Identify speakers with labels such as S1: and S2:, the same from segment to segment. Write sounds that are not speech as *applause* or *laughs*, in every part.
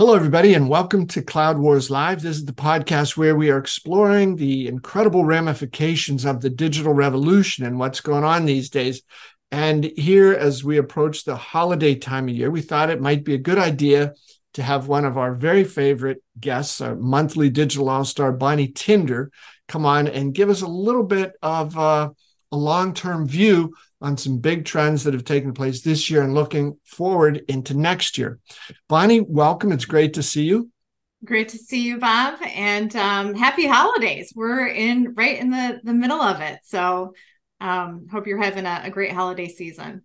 S1: Hello, everybody, and welcome to Cloud Wars Live. This is the podcast where we are exploring the incredible ramifications of the digital revolution and what's going on these days. And here, as we approach the holiday time of year, we thought it might be a good idea to have one of our very favorite guests, our monthly digital all star, Bonnie Tinder, come on and give us a little bit of uh, a long term view on some big trends that have taken place this year and looking forward into next year. Bonnie, welcome. It's great to see you.
S2: Great to see you, Bob, and um, happy holidays. We're in right in the the middle of it, so um, hope you're having a, a great holiday season.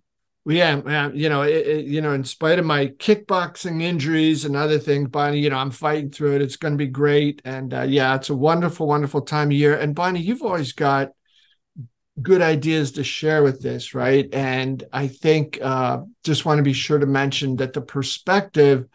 S1: Yeah, you know, it, it, you know, in spite of my kickboxing injuries and other things, Bonnie, you know, I'm fighting through it. It's going to be great, and uh, yeah, it's a wonderful, wonderful time of year. And Bonnie, you've always got good ideas to share with this, right? And I think uh, just want to be sure to mention that the perspective,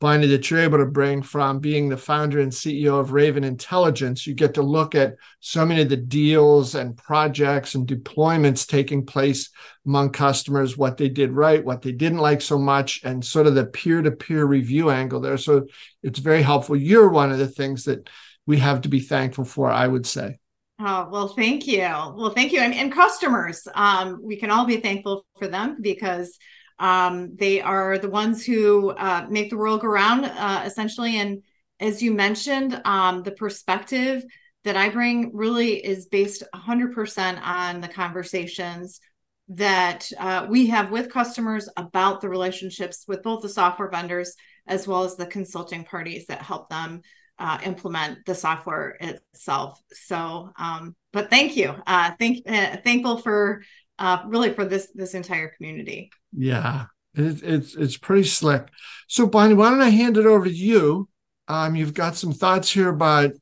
S1: Bonnie, that you're able to bring from being the founder and CEO of Raven Intelligence, you get to look at so many of the deals and projects and deployments taking place among customers, what they did right, what they didn't like so much, and sort of the peer-to-peer review angle there. So it's very helpful. You're one of the things that we have to be thankful for, I would say.
S2: Oh, well, thank you. Well, thank you. And, and customers, um, we can all be thankful for them because um, they are the ones who uh, make the world go round, uh, essentially. And as you mentioned, um, the perspective that I bring really is based 100% on the conversations that uh, we have with customers about the relationships with both the software vendors as well as the consulting parties that help them uh, implement the software itself. So, um, but thank you. Uh, thank uh, thankful for uh, really for this this entire community.
S1: Yeah, it, it's it's pretty slick. So, Bonnie, why don't I hand it over to you? Um, you've got some thoughts here about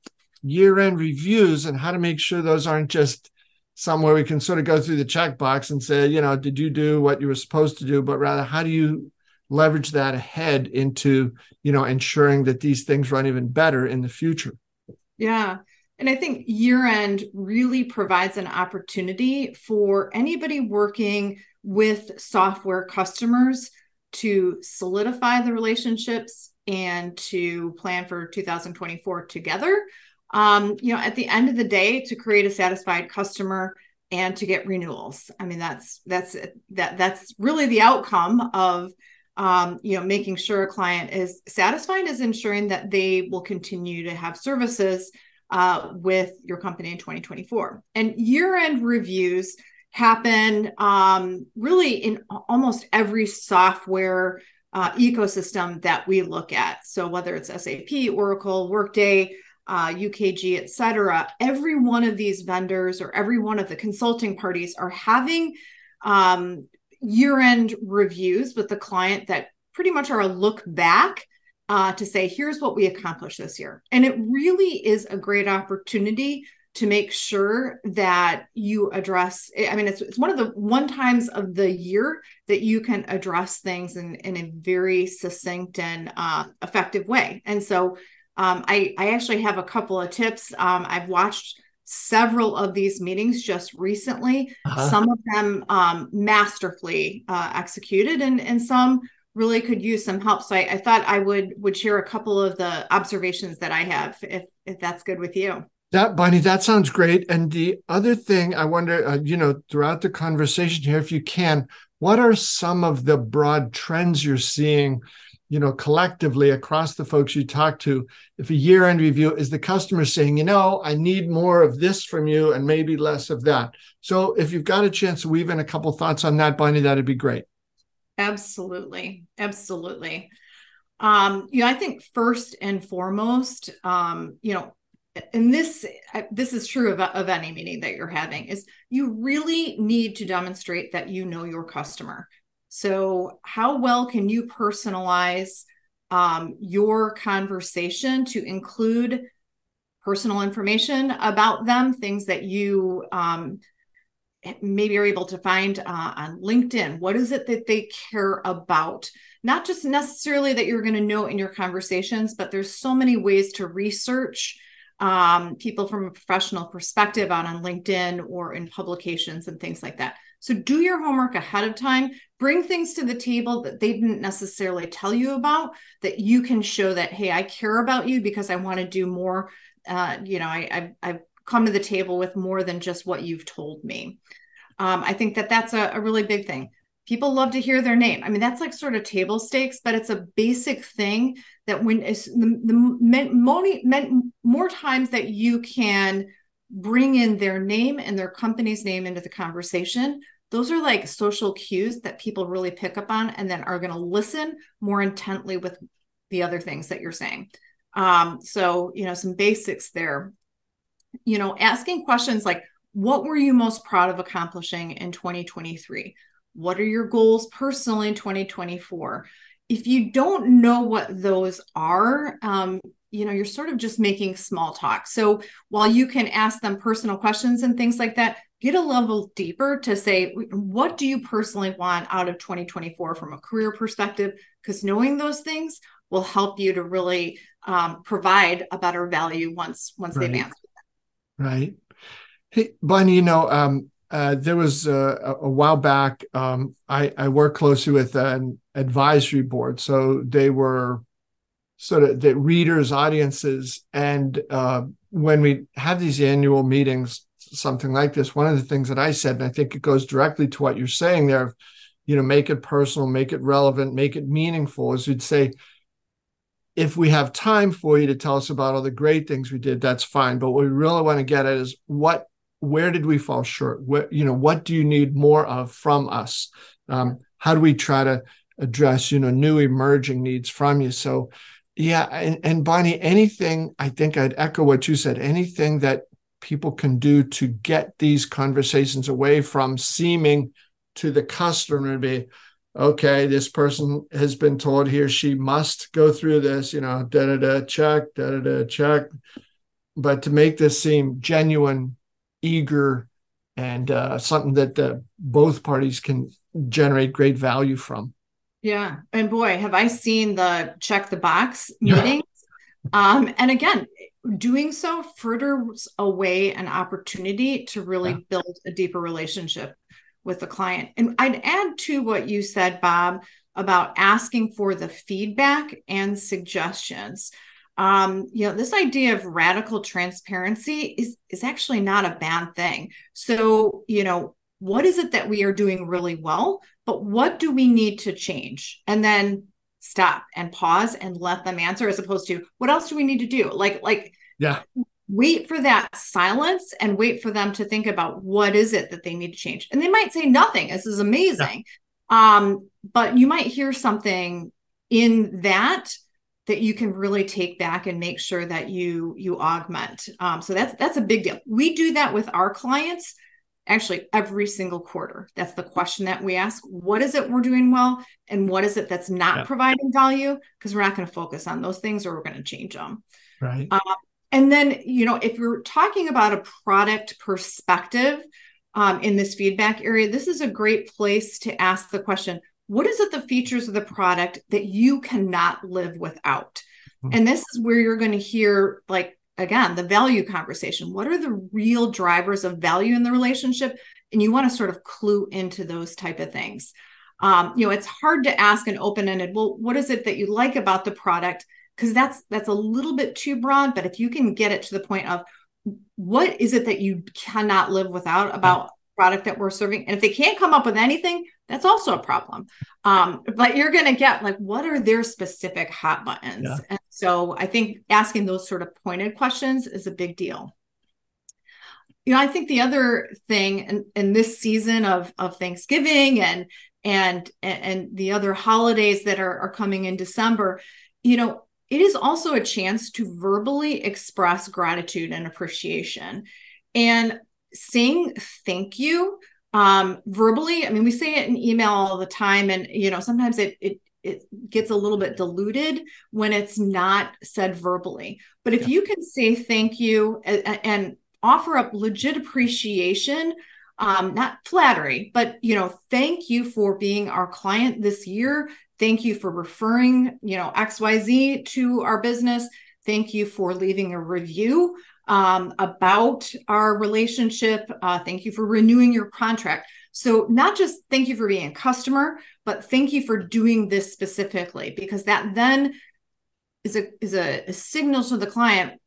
S1: year end reviews and how to make sure those aren't just somewhere we can sort of go through the checkbox and say, you know, did you do what you were supposed to do? But rather, how do you leverage that ahead into you know ensuring that these things run even better in the future.
S2: Yeah. And i think year end really provides an opportunity for anybody working with software customers to solidify the relationships and to plan for 2024 together. Um, you know at the end of the day to create a satisfied customer and to get renewals. I mean that's that's that that's really the outcome of um, you know, making sure a client is satisfied is ensuring that they will continue to have services uh, with your company in 2024. And year-end reviews happen um, really in almost every software uh, ecosystem that we look at. So whether it's SAP, Oracle, Workday, uh, UKG, et cetera, every one of these vendors or every one of the consulting parties are having um, year end reviews with the client that pretty much are a look back uh, to say, here's what we accomplished this year. And it really is a great opportunity to make sure that you address i mean it's, it's one of the one times of the year that you can address things in, in a very succinct and uh, effective way and so um, I, I actually have a couple of tips um, i've watched several of these meetings just recently. Uh-huh. Some of them um, masterfully uh, executed, and and some really could use some help. So I, I, thought I would would share a couple of the observations that I have, if if that's good with you.
S1: That Bonnie, that sounds great. And the other thing I wonder, uh, you know, throughout the conversation here, if you can, what are some of the broad trends you're seeing? You know, collectively across the folks you talk to, if a year end review is the customer saying, you know, I need more of this from you and maybe less of that. So if you've got a chance to weave in a couple thoughts on that, Bonnie, that'd be great.
S2: Absolutely. Absolutely. Um, you know, I think first and foremost, um, you know, and this this is true of, of any meeting that you're having is you really need to demonstrate that you know your customer so, how well can you personalize um, your conversation to include personal information about them, things that you um, maybe are able to find uh, on LinkedIn? What is it that they care about? Not just necessarily that you're going to know in your conversations, but there's so many ways to research um, people from a professional perspective out on LinkedIn or in publications and things like that. So do your homework ahead of time. Bring things to the table that they didn't necessarily tell you about that you can show that, hey, I care about you because I want to do more. Uh, you know, I, I've, I've come to the table with more than just what you've told me. Um, I think that that's a, a really big thing. People love to hear their name. I mean, that's like sort of table stakes, but it's a basic thing that when it's the, the more times that you can bring in their name and their company's name into the conversation, those are like social cues that people really pick up on and then are going to listen more intently with the other things that you're saying. Um, so, you know, some basics there. You know, asking questions like, what were you most proud of accomplishing in 2023? What are your goals personally in 2024? If you don't know what those are, um, you know, you're sort of just making small talk. So while you can ask them personal questions and things like that, get a level deeper to say, what do you personally want out of 2024 from a career perspective? Because knowing those things will help you to really um, provide a better value once once right. they've answered
S1: that. Right. Hey, Bonnie, you know, um, uh, there was uh, a while back. Um, I, I work closely with an advisory board, so they were sort of the readers, audiences, and uh, when we have these annual meetings, something like this, one of the things that I said, and I think it goes directly to what you're saying there, you know, make it personal, make it relevant, make it meaningful, is you'd say, if we have time for you to tell us about all the great things we did, that's fine. But what we really want to get at is what, where did we fall short? Where, you know, what do you need more of from us? Um, how do we try to address, you know, new emerging needs from you? So, yeah, and, and Bonnie, anything, I think I'd echo what you said, anything that people can do to get these conversations away from seeming to the customer to be, okay, this person has been told he or she must go through this, you know, da da da, check, da da da, check. But to make this seem genuine, eager, and uh, something that uh, both parties can generate great value from.
S2: Yeah. And boy, have I seen the check the box meetings. Yeah. Um, and again, doing so furthers away an opportunity to really yeah. build a deeper relationship with the client. And I'd add to what you said, Bob, about asking for the feedback and suggestions. Um, you know, this idea of radical transparency is is actually not a bad thing. So, you know, what is it that we are doing really well? but what do we need to change? And then stop and pause and let them answer as opposed to what else do we need to do? Like, like,
S1: yeah.
S2: Wait for that silence and wait for them to think about what is it that they need to change. And they might say nothing. This is amazing. Yeah. Um, but you might hear something in that that you can really take back and make sure that you you augment. Um, so that's that's a big deal. We do that with our clients actually every single quarter. That's the question that we ask. What is it we're doing well? And what is it that's not yeah. providing value? Because we're not going to focus on those things or we're going to change them.
S1: Right. Um,
S2: and then, you know, if you're talking about a product perspective um, in this feedback area, this is a great place to ask the question what is it the features of the product that you cannot live without? Mm-hmm. And this is where you're going to hear like again the value conversation. What are the real drivers of value in the relationship? And you want to sort of clue into those type of things. Um, you know it's hard to ask an open-ended well what is it that you like about the product? Because that's that's a little bit too broad but if you can get it to the point of what is it that you cannot live without about product that we're serving? And if they can't come up with anything that's also a problem. Um, but you're going to get like what are their specific hot buttons? Yeah. and so i think asking those sort of pointed questions is a big deal you know i think the other thing in, in this season of of thanksgiving and and and the other holidays that are, are coming in december you know it is also a chance to verbally express gratitude and appreciation and saying thank you um, verbally. I mean, we say it in email all the time, and you know, sometimes it it it gets a little bit diluted when it's not said verbally. But if yeah. you can say thank you and, and offer up legit appreciation, um, not flattery, but you know, thank you for being our client this year. Thank you for referring, you know, XYZ to our business thank you for leaving a review um, about our relationship. Uh, thank you for renewing your contract. So, not just thank you for being a customer, but thank you for doing this specifically, because that then is a is a, a signal to the client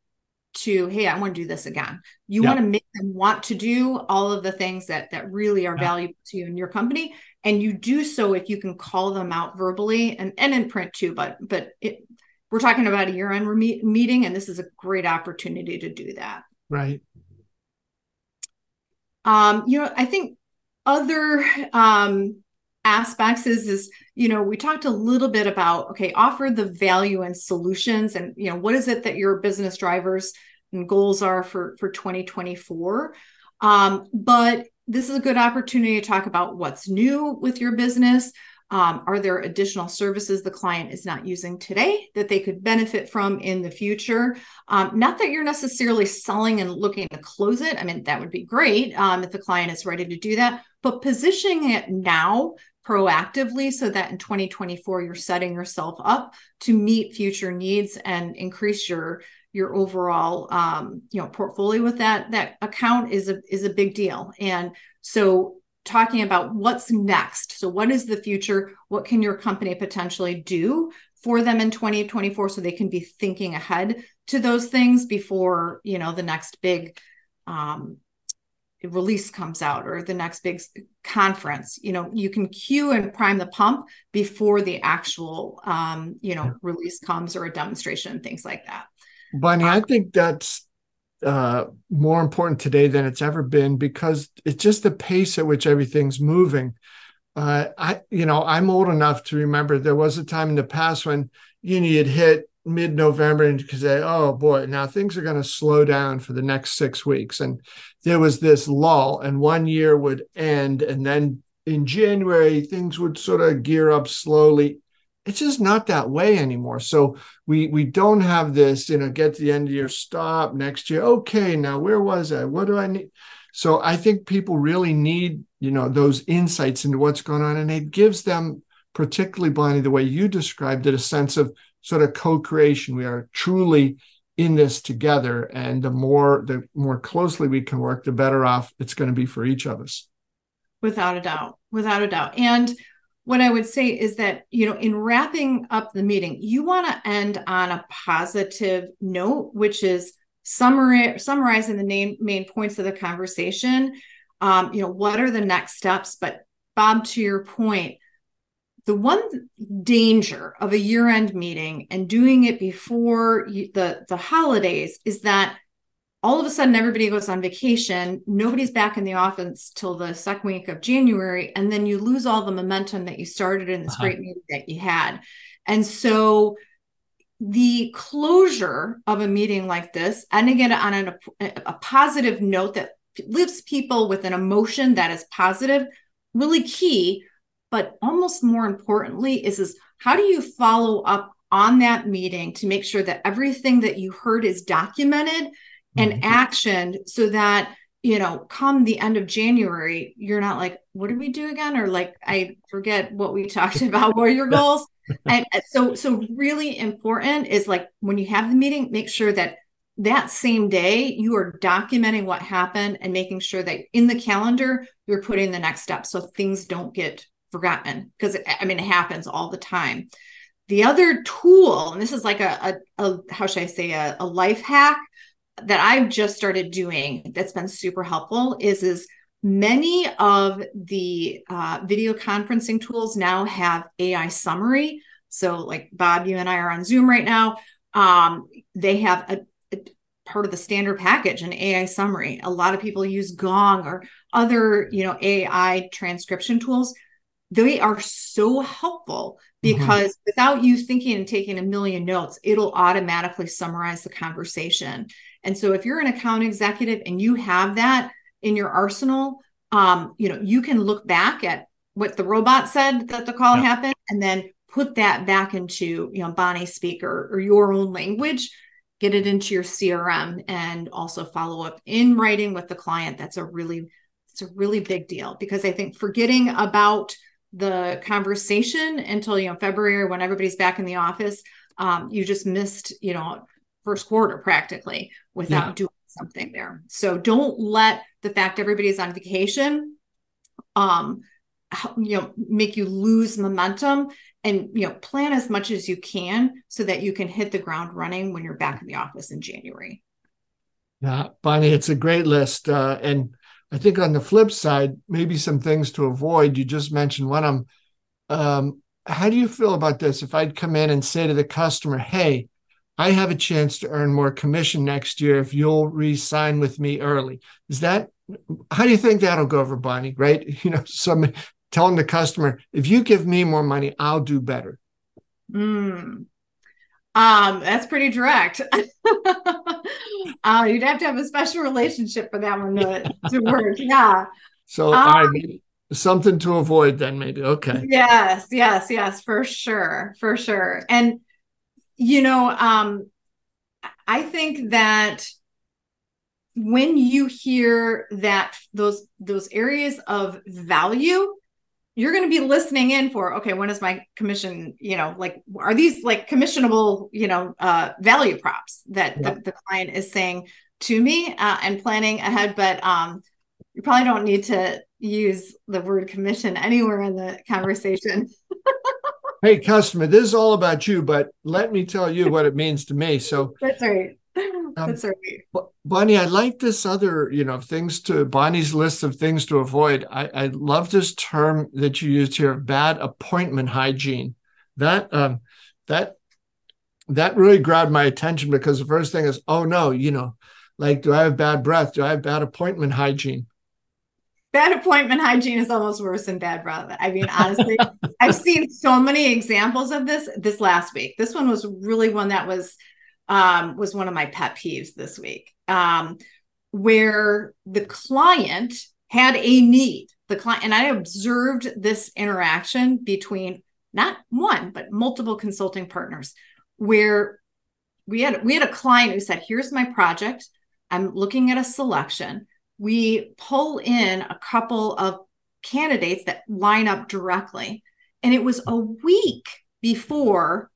S2: to hey i want to do this again. You want to make them want to do all of the things that that really are valuable to you in your company and you do so if you can call them out verbally and and in print too but but it, we're talking about a year end re- meeting and this is a great opportunity to do that.
S1: Right.
S2: Um you know i think other um aspects is is you know we talked a little bit about okay offer the value and solutions and you know what is it that your business drivers and goals are for for 2024 um, but this is a good opportunity to talk about what's new with your business um, are there additional services the client is not using today that they could benefit from in the future? Um, not that you're necessarily selling and looking to close it. I mean, that would be great um, if the client is ready to do that, but positioning it now proactively so that in 2024 you're setting yourself up to meet future needs and increase your your overall um, you know portfolio with that that account is a is a big deal and so talking about what's next. So, what is the future? What can your company potentially do for them in 2024 so they can be thinking ahead to those things before, you know, the next big um, release comes out or the next big conference you know you can cue and prime the pump before the actual um, you know release comes or a demonstration things like that
S1: Bonnie, I think that's uh, more important today than it's ever been because it's just the pace at which everything's moving. Uh, I, you know, I'm old enough to remember there was a time in the past when you know, you'd hit mid-November and you could say, "Oh boy, now things are going to slow down for the next six weeks," and there was this lull, and one year would end, and then in January things would sort of gear up slowly it's just not that way anymore. So we we don't have this, you know, get to the end of your stop next year. Okay, now where was I? What do I need? So I think people really need, you know, those insights into what's going on, and it gives them, particularly Bonnie, the way you described it, a sense of sort of co-creation. We are truly in this together, and the more the more closely we can work, the better off it's going to be for each of us.
S2: Without a doubt, without a doubt, and what I would say is that, you know, in wrapping up the meeting, you want to end on a positive note, which is summary, summarizing the main, main points of the conversation. Um, you know, what are the next steps? But Bob, to your point, the one danger of a year-end meeting and doing it before you, the the holidays is that all of a sudden everybody goes on vacation nobody's back in the office till the second week of january and then you lose all the momentum that you started in this uh-huh. great meeting that you had and so the closure of a meeting like this ending it on an, a, a positive note that leaves people with an emotion that is positive really key but almost more importantly is is how do you follow up on that meeting to make sure that everything that you heard is documented and mm-hmm. action so that you know come the end of january you're not like what did we do again? or like i forget what we *laughs* talked about what are your goals? And so so really important is like when you have the meeting make sure that that same day you are documenting what happened and making sure that in the calendar you're putting the next step so things don't get forgotten because i mean it happens all the time the other tool and this is like a, a, a how should i say a, a life hack that I've just started doing that's been super helpful is is many of the uh, video conferencing tools now have AI summary. So, like Bob, you and I are on Zoom right now. Um, they have a, a, part of the standard package an AI summary. A lot of people use Gong or other, you know, AI transcription tools. They are so helpful mm-hmm. because mm-hmm. without you thinking and taking a million notes, it'll automatically summarize the conversation. And so if you're an account executive and you have that in your arsenal, um, you know, you can look back at what the robot said that the call yeah. happened and then put that back into, you know, Bonnie speaker or your own language, get it into your CRM and also follow up in writing with the client. That's a really, it's a really big deal because I think forgetting about the conversation until you know February when everybody's back in the office, um, you just missed, you know, first quarter practically without yeah. doing something there. So don't let the fact everybody's on vacation um you know make you lose momentum and you know plan as much as you can so that you can hit the ground running when you're back in the office in January.
S1: Yeah, Bonnie, it's a great list. Uh, and I think on the flip side, maybe some things to avoid. You just mentioned one of them. Um, how do you feel about this? If I'd come in and say to the customer, hey, I have a chance to earn more commission next year if you'll re-sign with me early. Is that how do you think that'll go over, Bonnie? Right? *laughs* You know, some telling the customer, if you give me more money, I'll do better.
S2: Mm. Um, that's pretty direct. *laughs* uh, you'd have to have a special relationship for that one to, to work. Yeah.
S1: So um, something to avoid then maybe. Okay.
S2: Yes, yes, yes, for sure. For sure. And you know, um, I think that when you hear that those those areas of value you're going to be listening in for okay when is my commission you know like are these like commissionable you know uh value props that yeah. the, the, client is saying to me uh, and planning ahead? But um you probably don't need to use the word commission anywhere in the conversation.
S1: Hey customer this is all about you but let me tell you *laughs* what it means to me. So
S2: that's right um, that's right.
S1: Bonnie i like this other you know things to bonnie's list of things to avoid. I, I love this term that you used here bad appointment hygiene. That um that that really grabbed my attention because the first thing is oh no you know like do i have bad breath? Do i have bad appointment hygiene?
S2: Bad appointment hygiene is almost worse than bad breath. I mean, honestly, *laughs* I've seen so many examples of this this last week. This one was really one that was um, was one of my pet peeves this week, um, where the client had a need. The client and I observed this interaction between not one but multiple consulting partners, where we had we had a client who said, "Here's my project. I'm looking at a selection." we pull in a couple of candidates that line up directly. And it was a week before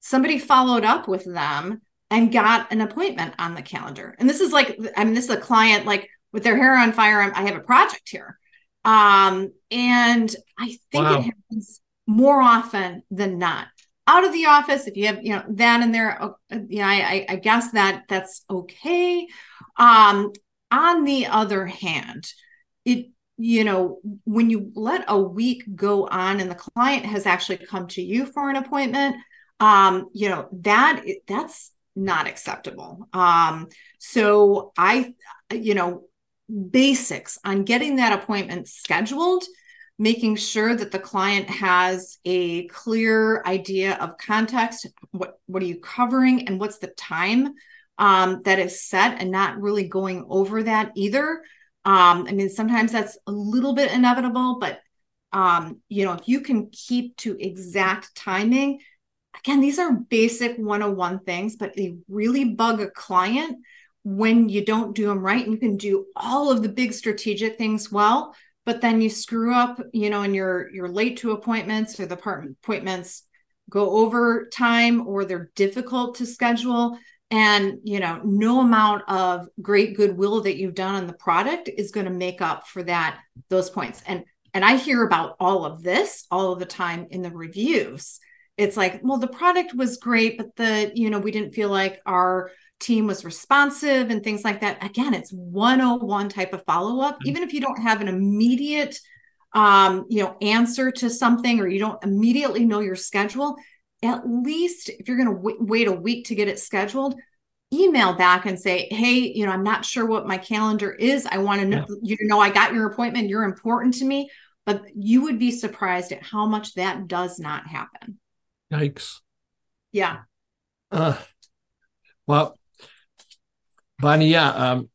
S2: somebody followed up with them and got an appointment on the calendar. And this is like, I mean, this is a client like with their hair on fire. I have a project here. Um, and I think wow. it happens more often than not. Out of the office, if you have, you know, that in there, you know, I, I guess that that's okay. Um, on the other hand, it you know when you let a week go on and the client has actually come to you for an appointment um you know that that's not acceptable um so i you know basics on getting that appointment scheduled making sure that the client has a clear idea of context what what are you covering and what's the time um, that is set and not really going over that either. Um, I mean, sometimes that's a little bit inevitable, but um, you know, if you can keep to exact timing, again, these are basic 101 things, but they really bug a client when you don't do them right. You can do all of the big strategic things well, but then you screw up, you know, and you're you're late to appointments or the appointments go over time or they're difficult to schedule and you know no amount of great goodwill that you've done on the product is going to make up for that those points and and i hear about all of this all of the time in the reviews it's like well the product was great but the you know we didn't feel like our team was responsive and things like that again it's 101 type of follow-up mm-hmm. even if you don't have an immediate um you know answer to something or you don't immediately know your schedule at least if you're going to w- wait a week to get it scheduled, email back and say, Hey, you know, I'm not sure what my calendar is. I want to know, yeah. you know, I got your appointment. You're important to me. But you would be surprised at how much that does not happen.
S1: Yikes.
S2: Yeah.
S1: Uh, well, Bonnie, yeah, um,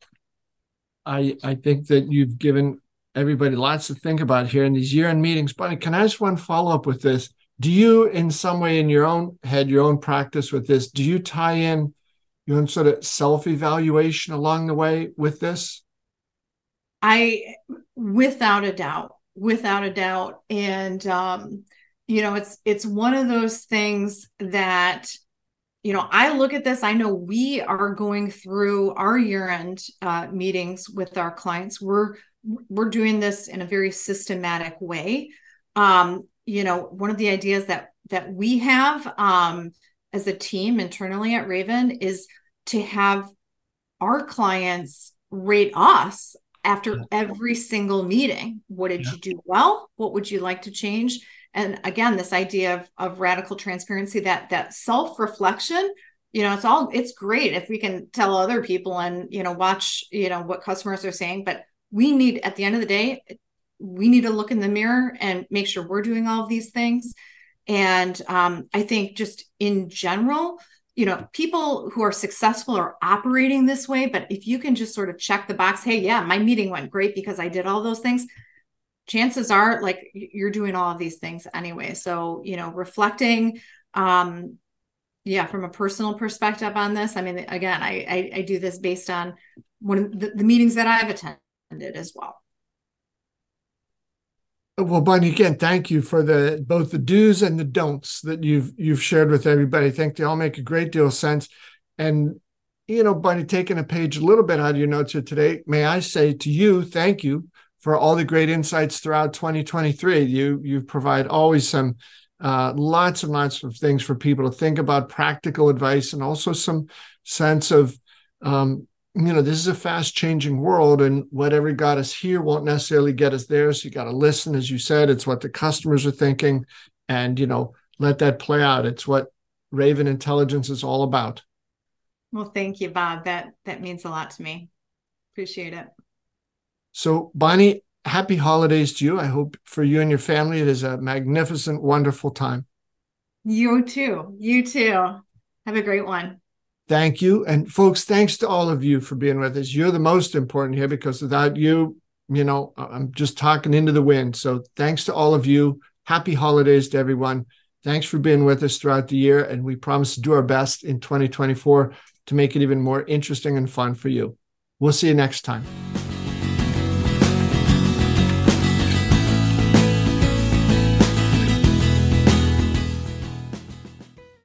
S1: I I think that you've given everybody lots to think about here in these year-end meetings. Bonnie, can I just one follow up with this? do you in some way in your own head your own practice with this do you tie in your own sort of self-evaluation along the way with this
S2: i without a doubt without a doubt and um you know it's it's one of those things that you know, I look at this, I know we are going through our year end uh, meetings with our clients. We're, we're doing this in a very systematic way. Um, you know, one of the ideas that, that we have um, as a team internally at Raven is to have our clients rate us after every single meeting. What did yeah. you do well? What would you like to change? And again this idea of, of radical transparency that that self-reflection you know it's all it's great if we can tell other people and you know watch you know what customers are saying but we need at the end of the day we need to look in the mirror and make sure we're doing all of these things. And um, i think just in general you know people who are successful are operating this way but if you can just sort of check the box hey yeah my meeting went great because i did all those things chances are like you're doing all of these things anyway. So you know reflecting um yeah from a personal perspective on this i mean again i i, I do this based on one of the, the meetings that i've attended as well.
S1: Well bonnie again thank you for the both the do's and the don'ts that you've you've shared with everybody. I think they all make a great deal of sense. And you know bonnie taking a page a little bit out of your notes here today may i say to you thank you for all the great insights throughout 2023. You you provide always some uh, lots and lots of things for people to think about, practical advice, and also some sense of um, you know this is a fast changing world, and whatever got us here won't necessarily get us there. So you got to listen, as you said. It's what the customers are thinking, and you know let that play out. It's what Raven Intelligence is all about.
S2: Well, thank you, Bob. That that means a lot to me. Appreciate it.
S1: So, Bonnie, happy holidays to you. I hope for you and your family it is a magnificent, wonderful time.
S2: You too. You too. Have a great one.
S1: Thank you. And folks, thanks to all of you for being with us. You're the most important here because without you, you know, I'm just talking into the wind. So thanks to all of you. Happy holidays to everyone. Thanks for being with us throughout the year. And we promise to do our best in 2024 to make it even more interesting and fun for you. We'll see you next time.